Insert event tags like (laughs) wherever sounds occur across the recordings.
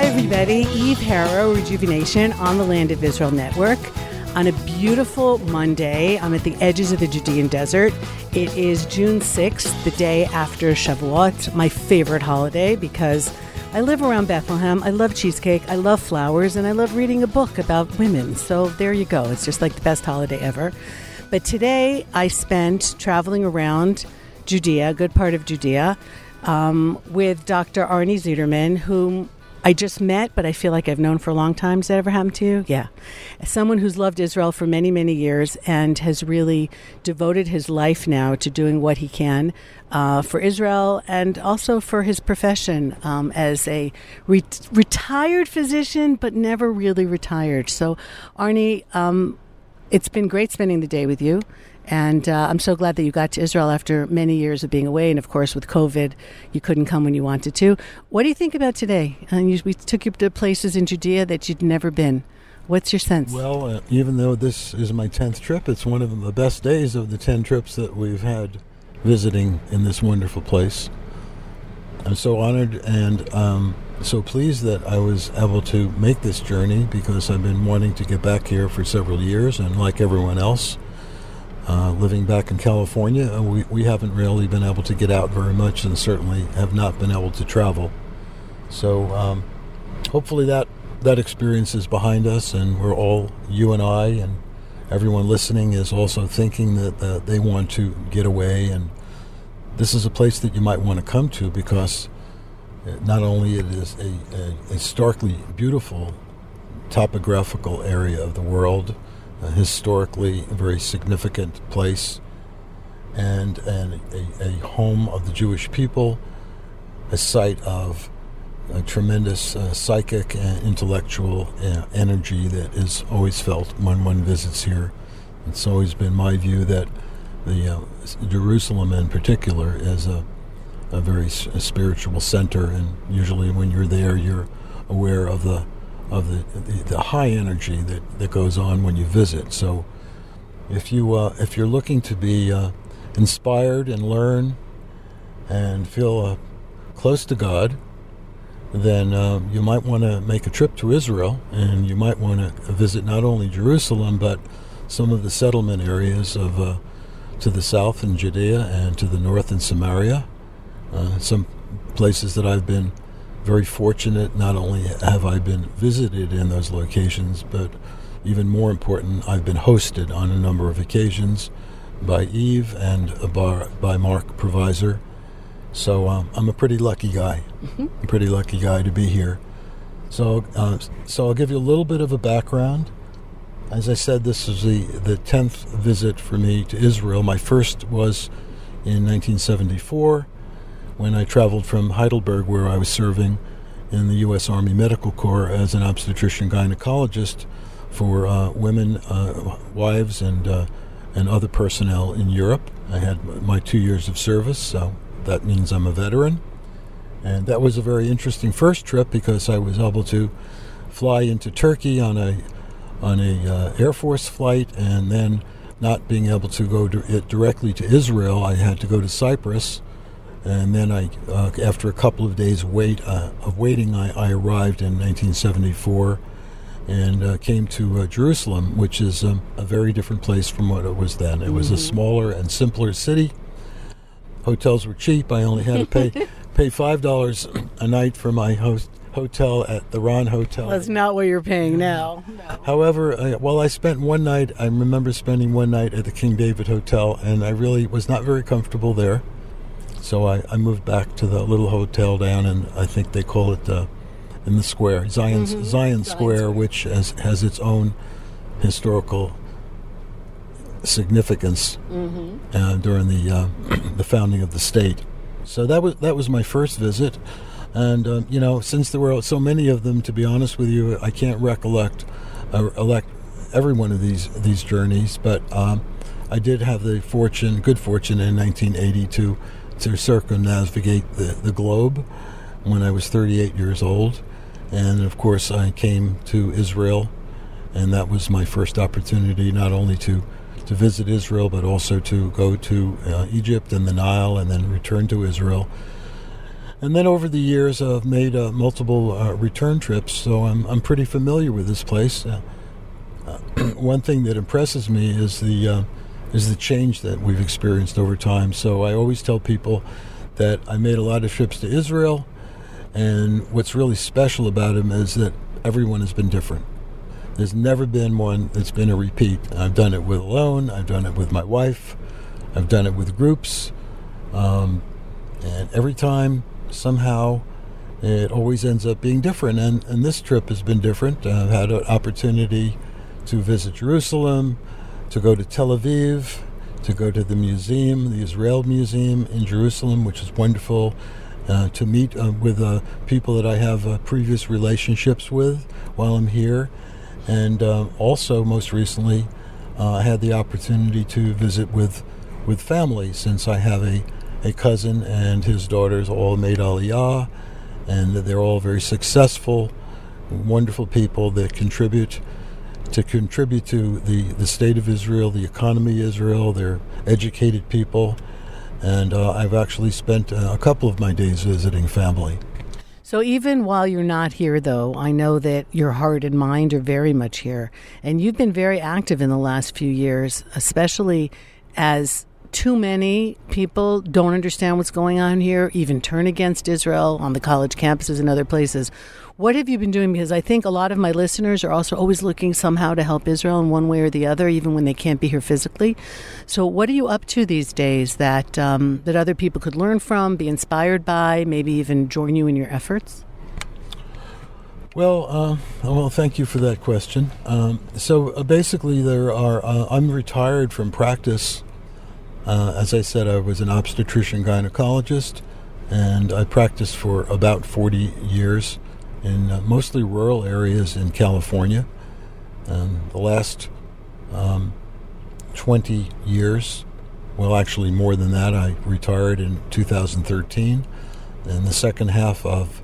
Hi, everybody. Eve Harow, Rejuvenation on the Land of Israel Network. On a beautiful Monday, I'm at the edges of the Judean desert. It is June 6th, the day after Shavuot, my favorite holiday because I live around Bethlehem. I love cheesecake, I love flowers, and I love reading a book about women. So there you go. It's just like the best holiday ever. But today I spent traveling around Judea, a good part of Judea, um, with Dr. Arnie Zeiderman, whom I just met, but I feel like I've known for a long time. Does that ever happen to you? Yeah. Someone who's loved Israel for many, many years and has really devoted his life now to doing what he can uh, for Israel and also for his profession um, as a re- retired physician, but never really retired. So, Arnie, um, it's been great spending the day with you. And uh, I'm so glad that you got to Israel after many years of being away. And of course, with COVID, you couldn't come when you wanted to. What do you think about today? And you, we took you to places in Judea that you'd never been. What's your sense? Well, uh, even though this is my 10th trip, it's one of the best days of the 10 trips that we've had visiting in this wonderful place. I'm so honored and um, so pleased that I was able to make this journey because I've been wanting to get back here for several years, and like everyone else, uh, living back in California, we, we haven't really been able to get out very much and certainly have not been able to travel. So um, hopefully that, that experience is behind us and we're all, you and I and everyone listening is also thinking that uh, they want to get away and this is a place that you might want to come to because not only it is a, a, a starkly beautiful topographical area of the world, historically a very significant place, and, and a, a, home of the Jewish people, a site of a tremendous uh, psychic and intellectual uh, energy that is always felt when one visits here. It's always been my view that the uh, Jerusalem, in particular, is a, a very s- a spiritual center, and usually when you're there, you're aware of the of the, the, the, high energy that, that goes on when you visit. So if you uh, if you're looking to be uh, inspired and learn and feel uh, close to God, then uh, you might want to make a trip to Israel, and you might want to visit not only Jerusalem but some of the settlement areas of uh, to the south in Judea and to the north in Samaria. Uh, some places that I've been very fortunate. Not only have I been visited in those locations, but even more important, I've been hosted on a number of occasions by Eve and by, Mark Provisor. So um, I'm a pretty lucky guy. Mm-hmm. A pretty lucky guy to be here. So, uh, so I'll give you a little bit of a background. As I said, this is the the tenth visit for me to Israel. My first was in 1974 when I traveled from Heidelberg, where I was serving in the U.S. Army Medical Corps as an obstetrician gynecologist for uh, women, uh, wives, and uh, and other personnel in Europe. I had my two years of service, so that means I'm a veteran. And that was a very interesting first trip because I was able to fly into Turkey on a on a uh, Air Force flight, and then not being able to go to directly to Israel, I had to go to Cyprus and then I, uh, after a couple of days wait uh, of waiting, I, I, arrived in 1974 and uh, came to uh, Jerusalem, which is um, a very different place from what it was then. It mm-hmm. was a mm-hmm. smaller and simpler city. Hotels were cheap. I only had to pay (laughs) pay five dollars a night for my host hotel at the Ron Hotel. That's not what you're paying now. No. However, uh, well, I spent one night. I remember spending one night at the King David Hotel, and I really was not very comfortable there. So I, I moved back to the little hotel down, and I think they call it uh, in the square, Zion, mm-hmm. Zion Square, Square, which has, has its own historical significance mm-hmm. uh, during the uh, (clears throat) the founding of the state. So that was that was my first visit, and uh, you know, since there were so many of them, to be honest with you, I can't recollect uh, elect every one of these these journeys, but um, I did have the fortune, good fortune, in 1980 to circumnavigate the, the globe when I was 38 years old. And of course, I came to Israel, and that was my first opportunity not only to, to visit Israel, but also to go to uh, Egypt and the Nile and then return to Israel. And then over the years, I've made uh, multiple uh, return trips, so I'm, I'm pretty familiar with this place. Uh, uh (clears throat) one thing that impresses me is the uh, is the change that we've experienced over time. So I always tell people that I made a lot of trips to Israel, and what's really special about them is that everyone has been different. There's never been one that's been a repeat. I've done it with alone. I've done it with my wife. I've done it with groups. Um, and every time somehow it always ends up being different. And, and this trip has been different. I've had an opportunity to visit Jerusalem, to go to Tel Aviv, to go to the museum, the Israel Museum in Jerusalem, which is wonderful. Uh, to meet uh, with uh, people that I have uh, previous relationships with while I'm here. And uh, also, most recently, uh, I had the opportunity to visit with, with family since I have a a cousin and his daughters all made Aliyah, and they're all very successful, wonderful people that contribute to contribute to the, the state of Israel, the economy of Israel. They're educated people, and uh, I've actually spent uh, a couple of my days visiting family. So, even while you're not here, though, I know that your heart and mind are very much here. And you've been very active in the last few years, especially as too many people don't understand what's going on here, even turn against Israel on the college campuses and other places. What have you been doing? Because I think a lot of my listeners are also always looking somehow to help Israel in one way or the other, even when they can't be here physically. So, what are you up to these days that um, that other people could learn from, be inspired by, maybe even join you in your efforts? Well, uh, well, thank you for that question. Um, so uh, basically, there are. Uh, I'm retired from practice uh, as I said, I was an obstetrician gynecologist, and I practiced for about 40 years in uh, mostly rural areas in California. And the last um, 20 years, well, actually more than that, I retired in 2013. And the second half of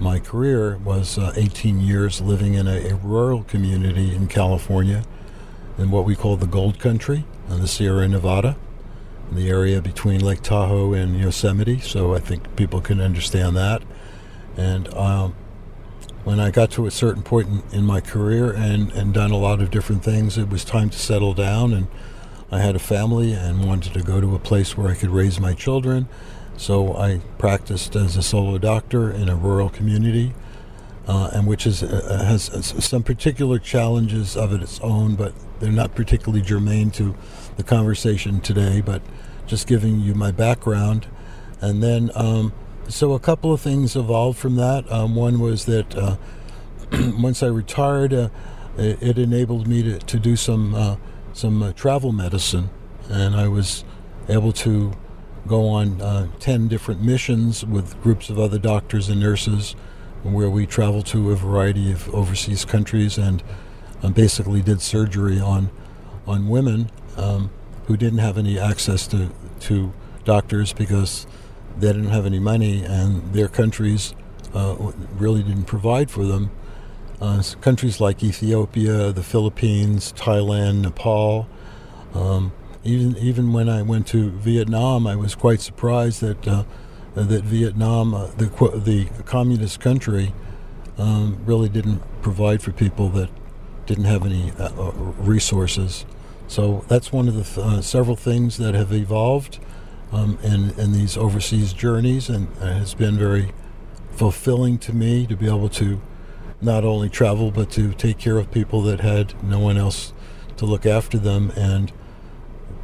my career was uh, 18 years living in a, a, rural community in California in what we call the Gold Country in the Sierra Nevada the area between Lake Tahoe and Yosemite, so I think people can understand that. And um, when I got to a certain point in, in, my career and, and done a lot of different things, it was time to settle down. And I had a family and wanted to go to a place where I could raise my children. So I practiced as a solo doctor in a rural community, uh, and which is uh, has some particular challenges of its own, but they're not particularly germane to the conversation today, but just giving you my background. And then, um, so a couple of things evolved from that. Um, one was that uh, (clears throat) once I retired, uh, it, it, enabled me to, to do some uh, some uh, travel medicine, and I was able to go on uh, ten different missions with groups of other doctors and nurses, where we traveled to a variety of overseas countries and uh, basically did surgery on on women um, who didn't have any access to, to doctors because they didn't have any money and their countries uh, really didn't provide for them. Uh, countries like Ethiopia, the Philippines, Thailand, Nepal. Um, even even when I went to Vietnam, I was quite surprised that uh, that Vietnam, uh, the the communist country, um, really didn't provide for people that didn't have any uh, resources. So that's one of the uh, several things that have evolved um, in, in these overseas journeys, and it has been very fulfilling to me to be able to not only travel but to take care of people that had no one else to look after them. And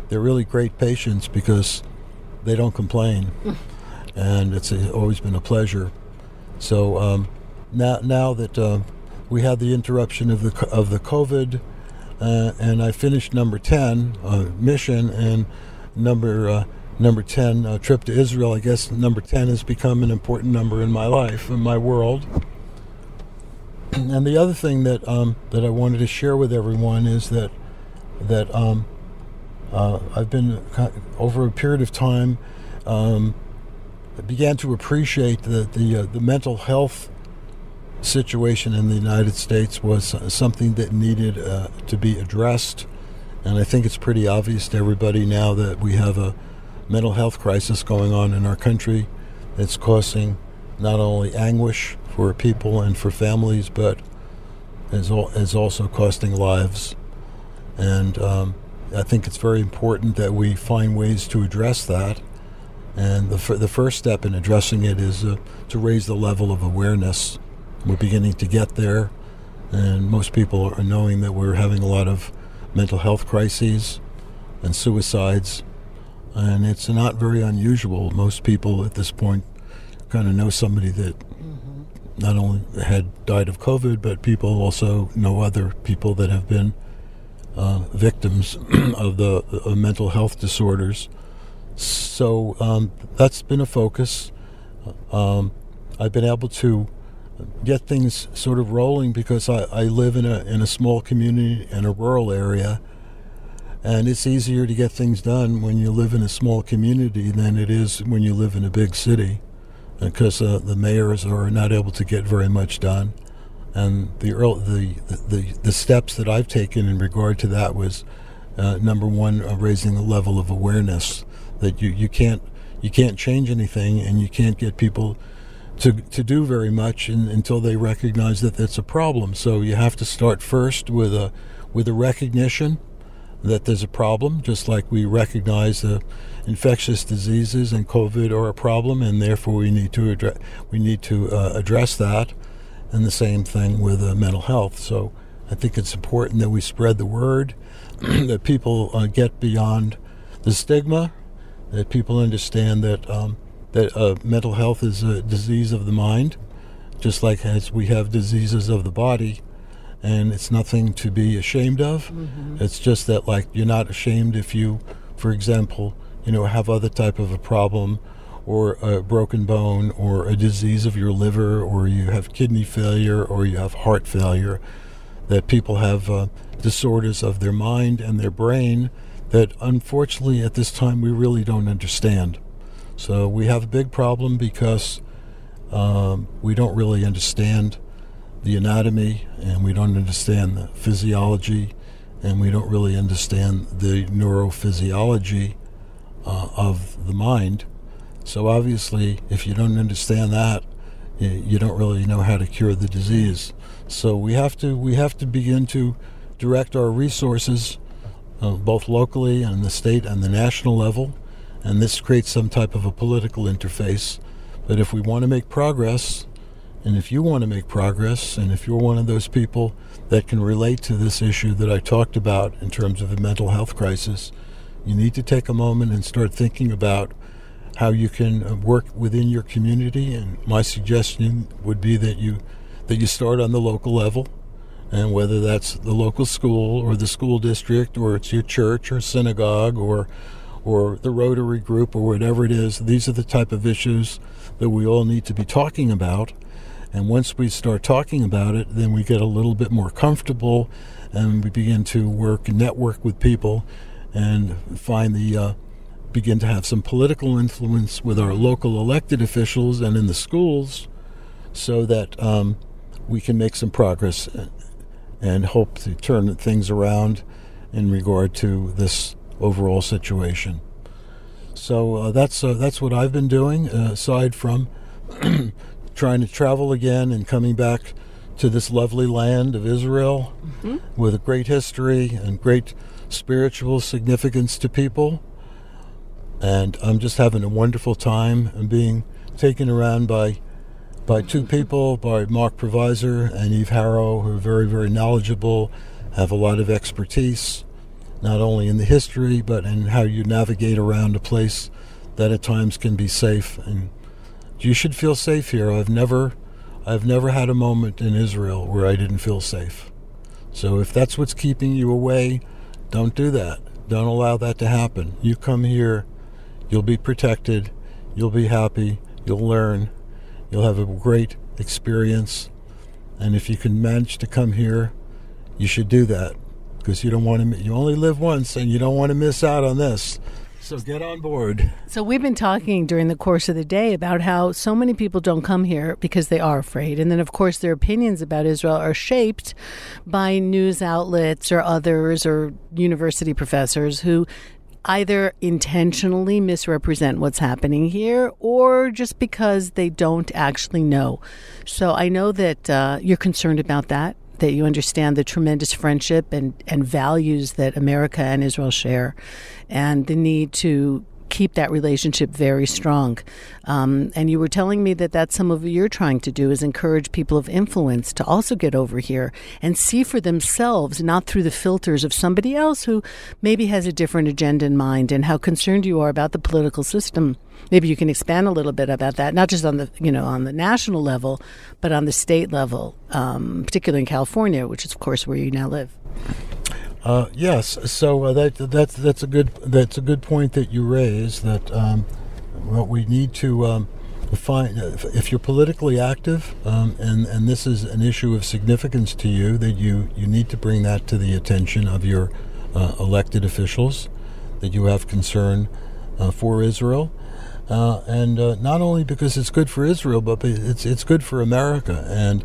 they're really great patients because they don't complain, (laughs) and it's a, always been a pleasure. So um, now, now that uh, we had the interruption of the of the COVID uh, and I finished number 10 uh, mission and number uh, number 10 uh, trip to Israel. I guess number 10 has become an important number in my life, in my world. And the other thing that um, that I wanted to share with everyone is that that um, uh, I've been over a period of time um, began to appreciate the the, uh, the mental health situation in the United States was something that needed uh, to be addressed. And I think it's pretty obvious to everybody now that we have a mental health crisis going on in our country that's causing not only anguish for people and for families, but is, al- is also costing lives. And um, I think it's very important that we find ways to address that. And the, f- the first step in addressing it is uh, to raise the level of awareness. We're beginning to get there, and most people are knowing that we're having a lot of mental health crises and suicides. And it's not very unusual. Most people at this point kind of know somebody that not only had died of COVID, but people also know other people that have been uh, victims (clears throat) of the of mental health disorders. So um, that's been a focus. Um, I've been able to get things sort of rolling because I, I live in a in a small community in a rural area, and it's easier to get things done when you live in a small community than it is when you live in a big city because uh, the mayors are not able to get very much done. And the, early, the, the, the steps that I've taken in regard to that was uh, number one, uh, raising the level of awareness that you, you can't you can't change anything and you can't get people to to do very much in, until they recognize that that's a problem. So you have to start first with a with a recognition that there's a problem, just like we recognize the infectious diseases and COVID are a problem, and therefore we need to address we need to uh, address that. And the same thing with uh, mental health. So I think it's important that we spread the word, (clears throat) that people uh, get beyond the stigma, that people understand that um, that uh, mental health is a disease of the mind, just like as we have diseases of the body and it's nothing to be ashamed of. Mm-hmm. It's just that like you're not ashamed if you, for example, you know, have other type of a problem or a broken bone or a disease of your liver or you have kidney failure or you have heart failure that people have uh, disorders of their mind and their brain that unfortunately at this time we really don't understand so we have a big problem because um, we don't really understand the anatomy and we don't understand the physiology and we don't really understand the neurophysiology uh, of the mind. So obviously, if you don't understand that, you don't really know how to cure the disease. So we have to we have to begin to direct our resources, uh, both locally and the state and the national level, and this creates some type of a political interface. But if we want to make progress, and if you want to make progress, and if you're one of those people that can relate to this issue that I talked about in terms of a mental health crisis, you need to take a moment and start thinking about how you can uh, work within your community. And my suggestion would be that you that you start on the local level, and whether that's the local school or the school district or it's your church or synagogue or or the Rotary group or whatever it is. These are the type of issues that we all need to be talking about and once we start talking about it, then we get a little bit more comfortable and we begin to work and network with people and find the uh, begin to have some political influence with our local elected officials and in the schools so that um, we can make some progress and hope to turn things around in regard to this overall situation. So uh, that's uh, that's what I've been doing uh, aside from (clears throat) trying to travel again and coming back to this lovely land of Israel mm-hmm. with a great history and great spiritual significance to people. And I'm just having a wonderful time and being taken around by by two mm-hmm. people, by Mark Provisor and Eve Harow, who are very, very knowledgeable, have a lot of expertise, not only in the history, but in how you navigate around a place that at times can be safe and you should feel safe here. I've never I've never had a moment in Israel where I didn't feel safe. So if that's what's keeping you away, don't do that. Don't allow that to happen. You come here, you'll be protected, you'll be happy, you'll learn, you'll have a great experience. And if you can manage to come here, you should do that because you don't want to you only live once and you don't want to miss out on this. So get on board. So we've been talking during the course of the day about how so many people don't come here because they are afraid. And then of course their opinions about Israel are shaped by news outlets or others or university professors who either intentionally misrepresent what's happening here or just because they don't actually know. So I know that uh, you're concerned about that, that you understand the tremendous friendship and, and values that America and Israel share, and the need to keep that relationship very strong. Um, and you were telling me that that's some of what you're trying to do is encourage people of influence to also get over here and see for themselves, not through the filters of somebody else who maybe has a different agenda in mind, and how concerned you are about the political system. Maybe you can expand a little bit about that, not just on the you know on the national level, but on the state level, um, particularly in California, which is of course where you now live. Uh, yes, so uh, that that's that's a good that's a good point that you raise. That um, what we need to um, find if you're politically active um, and and this is an issue of significance to you, that you you need to bring that to the attention of your uh, elected officials. That you have concern uh, for Israel. Uh, and not only because it's good for Israel, but it's it's good for America. And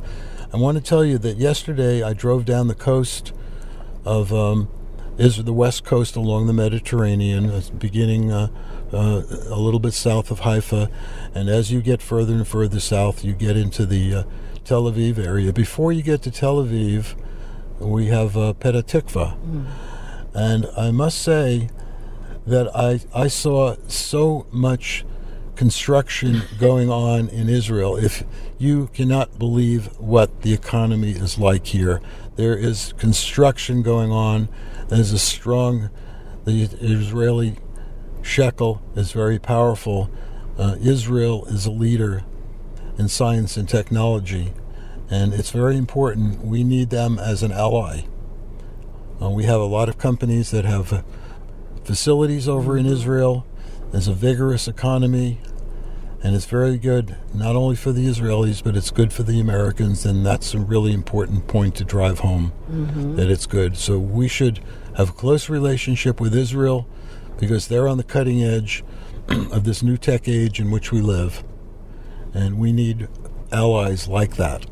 I want to tell you that yesterday I drove down the coast of um, is the west coast along the Mediterranean, uh, beginning uh, uh, a little bit south of Haifa, and as you get further and further south, you get into the uh, Tel Aviv area. Before you get to Tel Aviv, we have uh, Petah Tikva, mm. and I must say that I I saw so much construction going on in Israel. If you cannot believe what the economy is like here, there is construction going on. There's a strong, the Israeli shekel is very powerful. Uh, Israel is a leader in science and technology, and it's very important. We need them as an ally. Uh, we have a lot of companies that have facilities over in Israel. There's a vigorous economy and it's very good not only for the Israelis but it's good for the Americans and that's a really important point to drive home mm-hmm. that it's good so we should have a close relationship with Israel because they're on the cutting edge (clears throat) of this new tech age in which we live and we need allies like that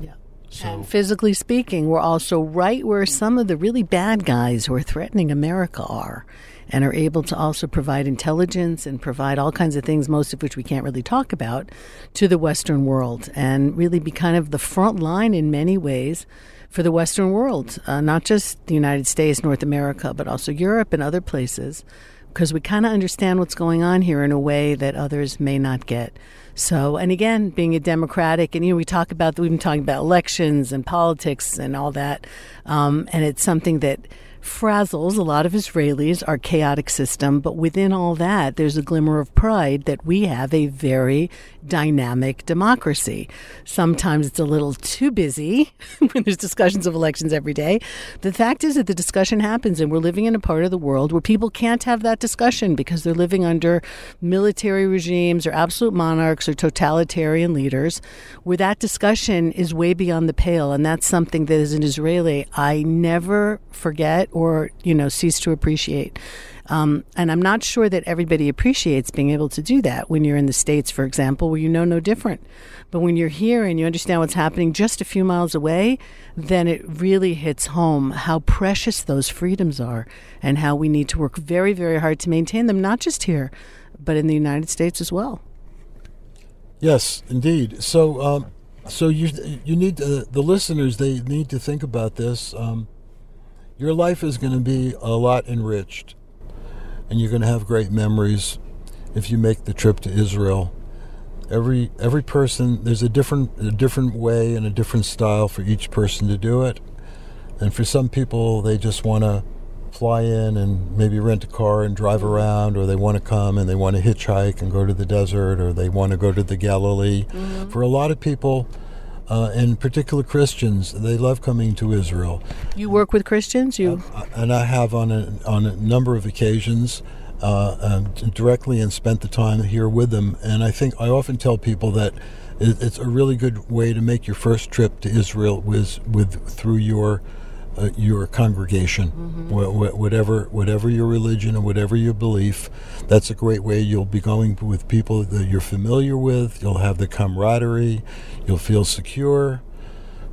yeah so. and physically speaking we're also right where some of the really bad guys who are threatening America are and are able to also provide intelligence and provide all kinds of things, most of which we can't really talk about, to the Western world and really be kind of the front line in many ways for the Western world, uh, not just the United States, North America, but also Europe and other places, because we kind of understand what's going on here in a way that others may not get. So, and again, being a Democratic, and you know, we talk about we've been talking about elections and politics and all that, um, and it's something that frazzles a lot of Israelis, our chaotic system, but within all that, there's a glimmer of pride that we have a very dynamic democracy. Sometimes it's a little too busy (laughs) when there's discussions of elections every day. The fact is that the discussion happens, and we're living in a part of the world where people can't have that discussion because they're living under military regimes or absolute monarchs or totalitarian leaders, where that discussion is way beyond the pale. And that's something that, as an Israeli, I never forget or you know cease to appreciate. Um, and I'm not sure that everybody appreciates being able to do that when you're in the States, for example, where you know no different. But when you're here and you understand what's happening just a few miles away, then it really hits home how precious those freedoms are and how we need to work very, very hard to maintain them, not just here, but in the United States as well. Yes, indeed. So, um, so you you need to, the listeners they need to think about this. Um, your life is going to be a lot enriched, and you're going to have great memories if you make the trip to Israel. Every every person there's a different a different way and a different style for each person to do it, and for some people they just want to fly in and maybe rent a car and drive around, or they want to come and they want to hitchhike and go to the desert, or they want to go to the Galilee. Mm-hmm. For a lot of people, uh, and particular Christians. They love coming to Israel. You work with Christians, you uh, and I have on a on a number of occasions. Uh, um, directly and spent the time here with them, and I think I often tell people that it's a really good way to make your first trip to Israel with with through your uh, your congregation, mm-hmm. wh- whatever whatever your religion or whatever your belief. That's a great way. You'll be going with people that you're familiar with. You'll have the camaraderie. You'll feel secure.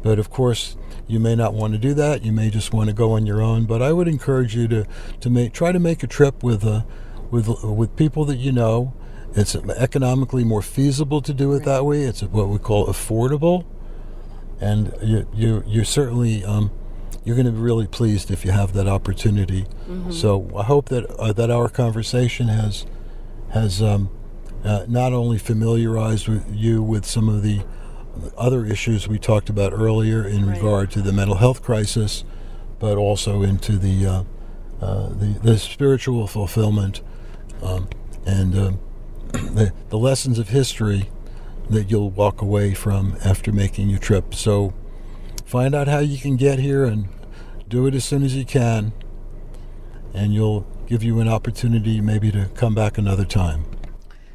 But of course, you may not want to do that. You may just want to go on your own. But I would encourage you to to make try to make a trip with uh, with with people that you know. It's economically more feasible to do it that way. It's what we call affordable, and you you you certainly um, you're going to be really pleased if you have that opportunity. Mm-hmm. So I hope that uh, that our conversation has has um, uh, not only familiarized with you with some of the other issues we talked about earlier in right. regard to the mental health crisis, but also into the uh, uh, the, the, spiritual fulfillment um, and um, (clears throat) the, the lessons of history that you'll walk away from after making your trip. So find out how you can get here and do it as soon as you can, and you'll give you an opportunity maybe to come back another time.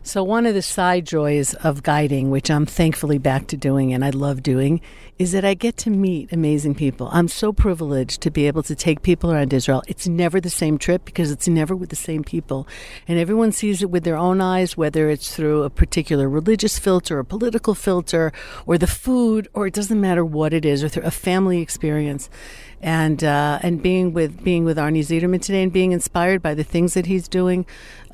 So, one of the side joys of guiding, which I'm thankfully back to doing and I love doing, is that I get to meet amazing people. I'm so privileged to be able to take people around Israel. It's never the same trip because it's never with the same people. And everyone sees it with their own eyes, whether it's through a particular religious filter, a political filter, or the food, or it doesn't matter what it is, or through a family experience and uh, and being with being with Arnie Zeiderman today and being inspired by the things that he's doing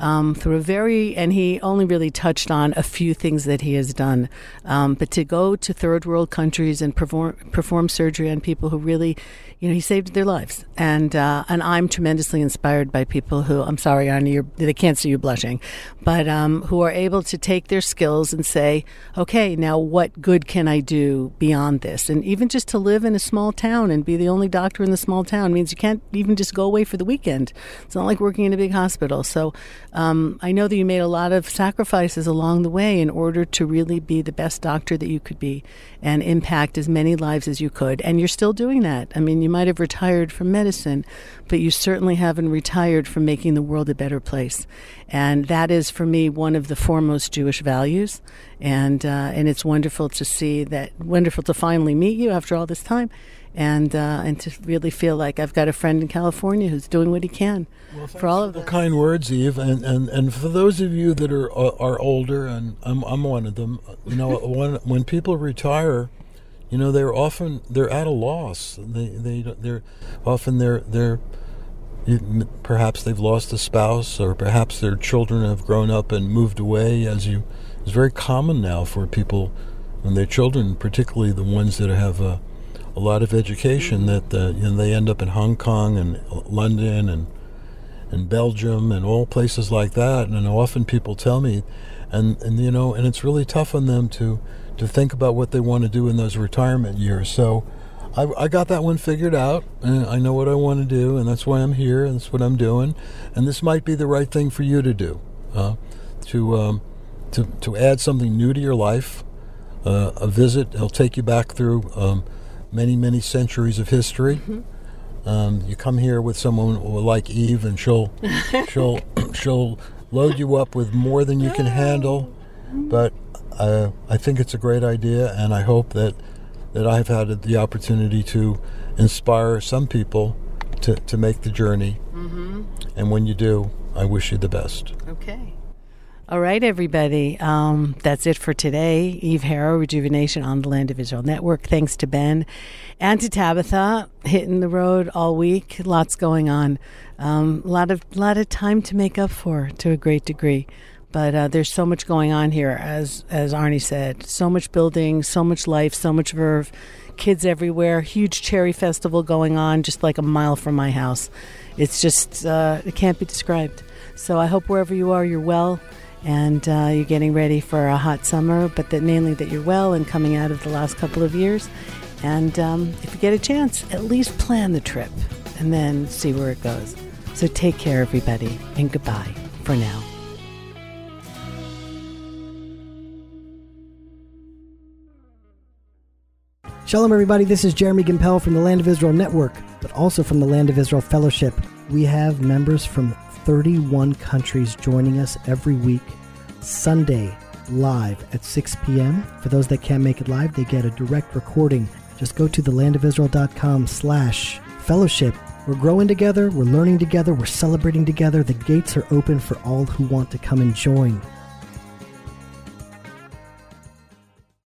um, through a very and he only really touched on a few things that he has done, um, but to go to third world countries and perform perform surgery on people who really you know, he saved their lives, and uh, and I'm tremendously inspired by people who I'm sorry, Arnie, they can't see you blushing, but um, who are able to take their skills and say, okay, now what good can I do beyond this? And even just to live in a small town and be the only doctor in the small town means you can't even just go away for the weekend. It's not like working in a big hospital. So um, I know that you made a lot of sacrifices along the way in order to really be the best doctor that you could be and impact as many lives as you could, and you're still doing that. I mean, you might have retired from medicine, but you certainly haven't retired from making the world a better place. And that is, for me, one of the foremost Jewish values. And, uh, and it's wonderful to see that, wonderful to finally meet you after all this time. And uh, and to really feel like I've got a friend in California who's doing what he can well, for all of the kind words, Eve, and, and, and for those of you that are are older, and I'm I'm one of them. You know, (laughs) when when people retire, you know they're often they're at a loss they they they're often they're they're perhaps they've lost a spouse or perhaps their children have grown up and moved away as you it's very common now for people and their children particularly the ones that have a, a lot of education that uh, you know, they end up in Hong Kong and London and and Belgium and all places like that and often people tell me and and you know and it's really tough on them to to think about what they want to do in those retirement years. So I, I got that one figured out, I know what I want to do, and that's why I'm here, and that's what I'm doing. And this might be the right thing for you to do, uh, to um, to to add something new to your life. Uh, a visit, it'll take you back through um, many many centuries of history. Mm-hmm. Um, you come here with someone like Eve, and she'll (laughs) she'll she'll load you up with more than you can handle. But uh, I think it's a great idea, and I hope that that I've had the opportunity to inspire some people to, to make the journey. Mm-hmm. And when you do, I wish you the best. Okay. All right, everybody. Um, that's it for today. Eve Harow, Rejuvenation on the Land of Israel Network. Thanks to Ben and to Tabitha, hitting the road all week. Lots going on. Um, a lot of lot of time to make up for to a great degree. But uh, there's so much going on here, as as Arnie said. So much building, so much life, so much verve. Kids everywhere. Huge cherry festival going on, just like a mile from my house. It's just uh, it can't be described. So I hope wherever you are, you're well, and uh, you're getting ready for a hot summer. But that mainly that you're well and coming out of the last couple of years. And um, if you get a chance, at least plan the trip and then see where it goes. So take care, everybody, and goodbye for now. Shalom, everybody. This is Jeremy Gimpel from the Land of Israel Network, but also from the Land of Israel Fellowship. We have members from 31 countries joining us every week, Sunday, live at 6 p.m. For those that can't make it live, they get a direct recording. Just go to thelandofisrael.com slash fellowship. We're growing together, we're learning together, we're celebrating together. The gates are open for all who want to come and join.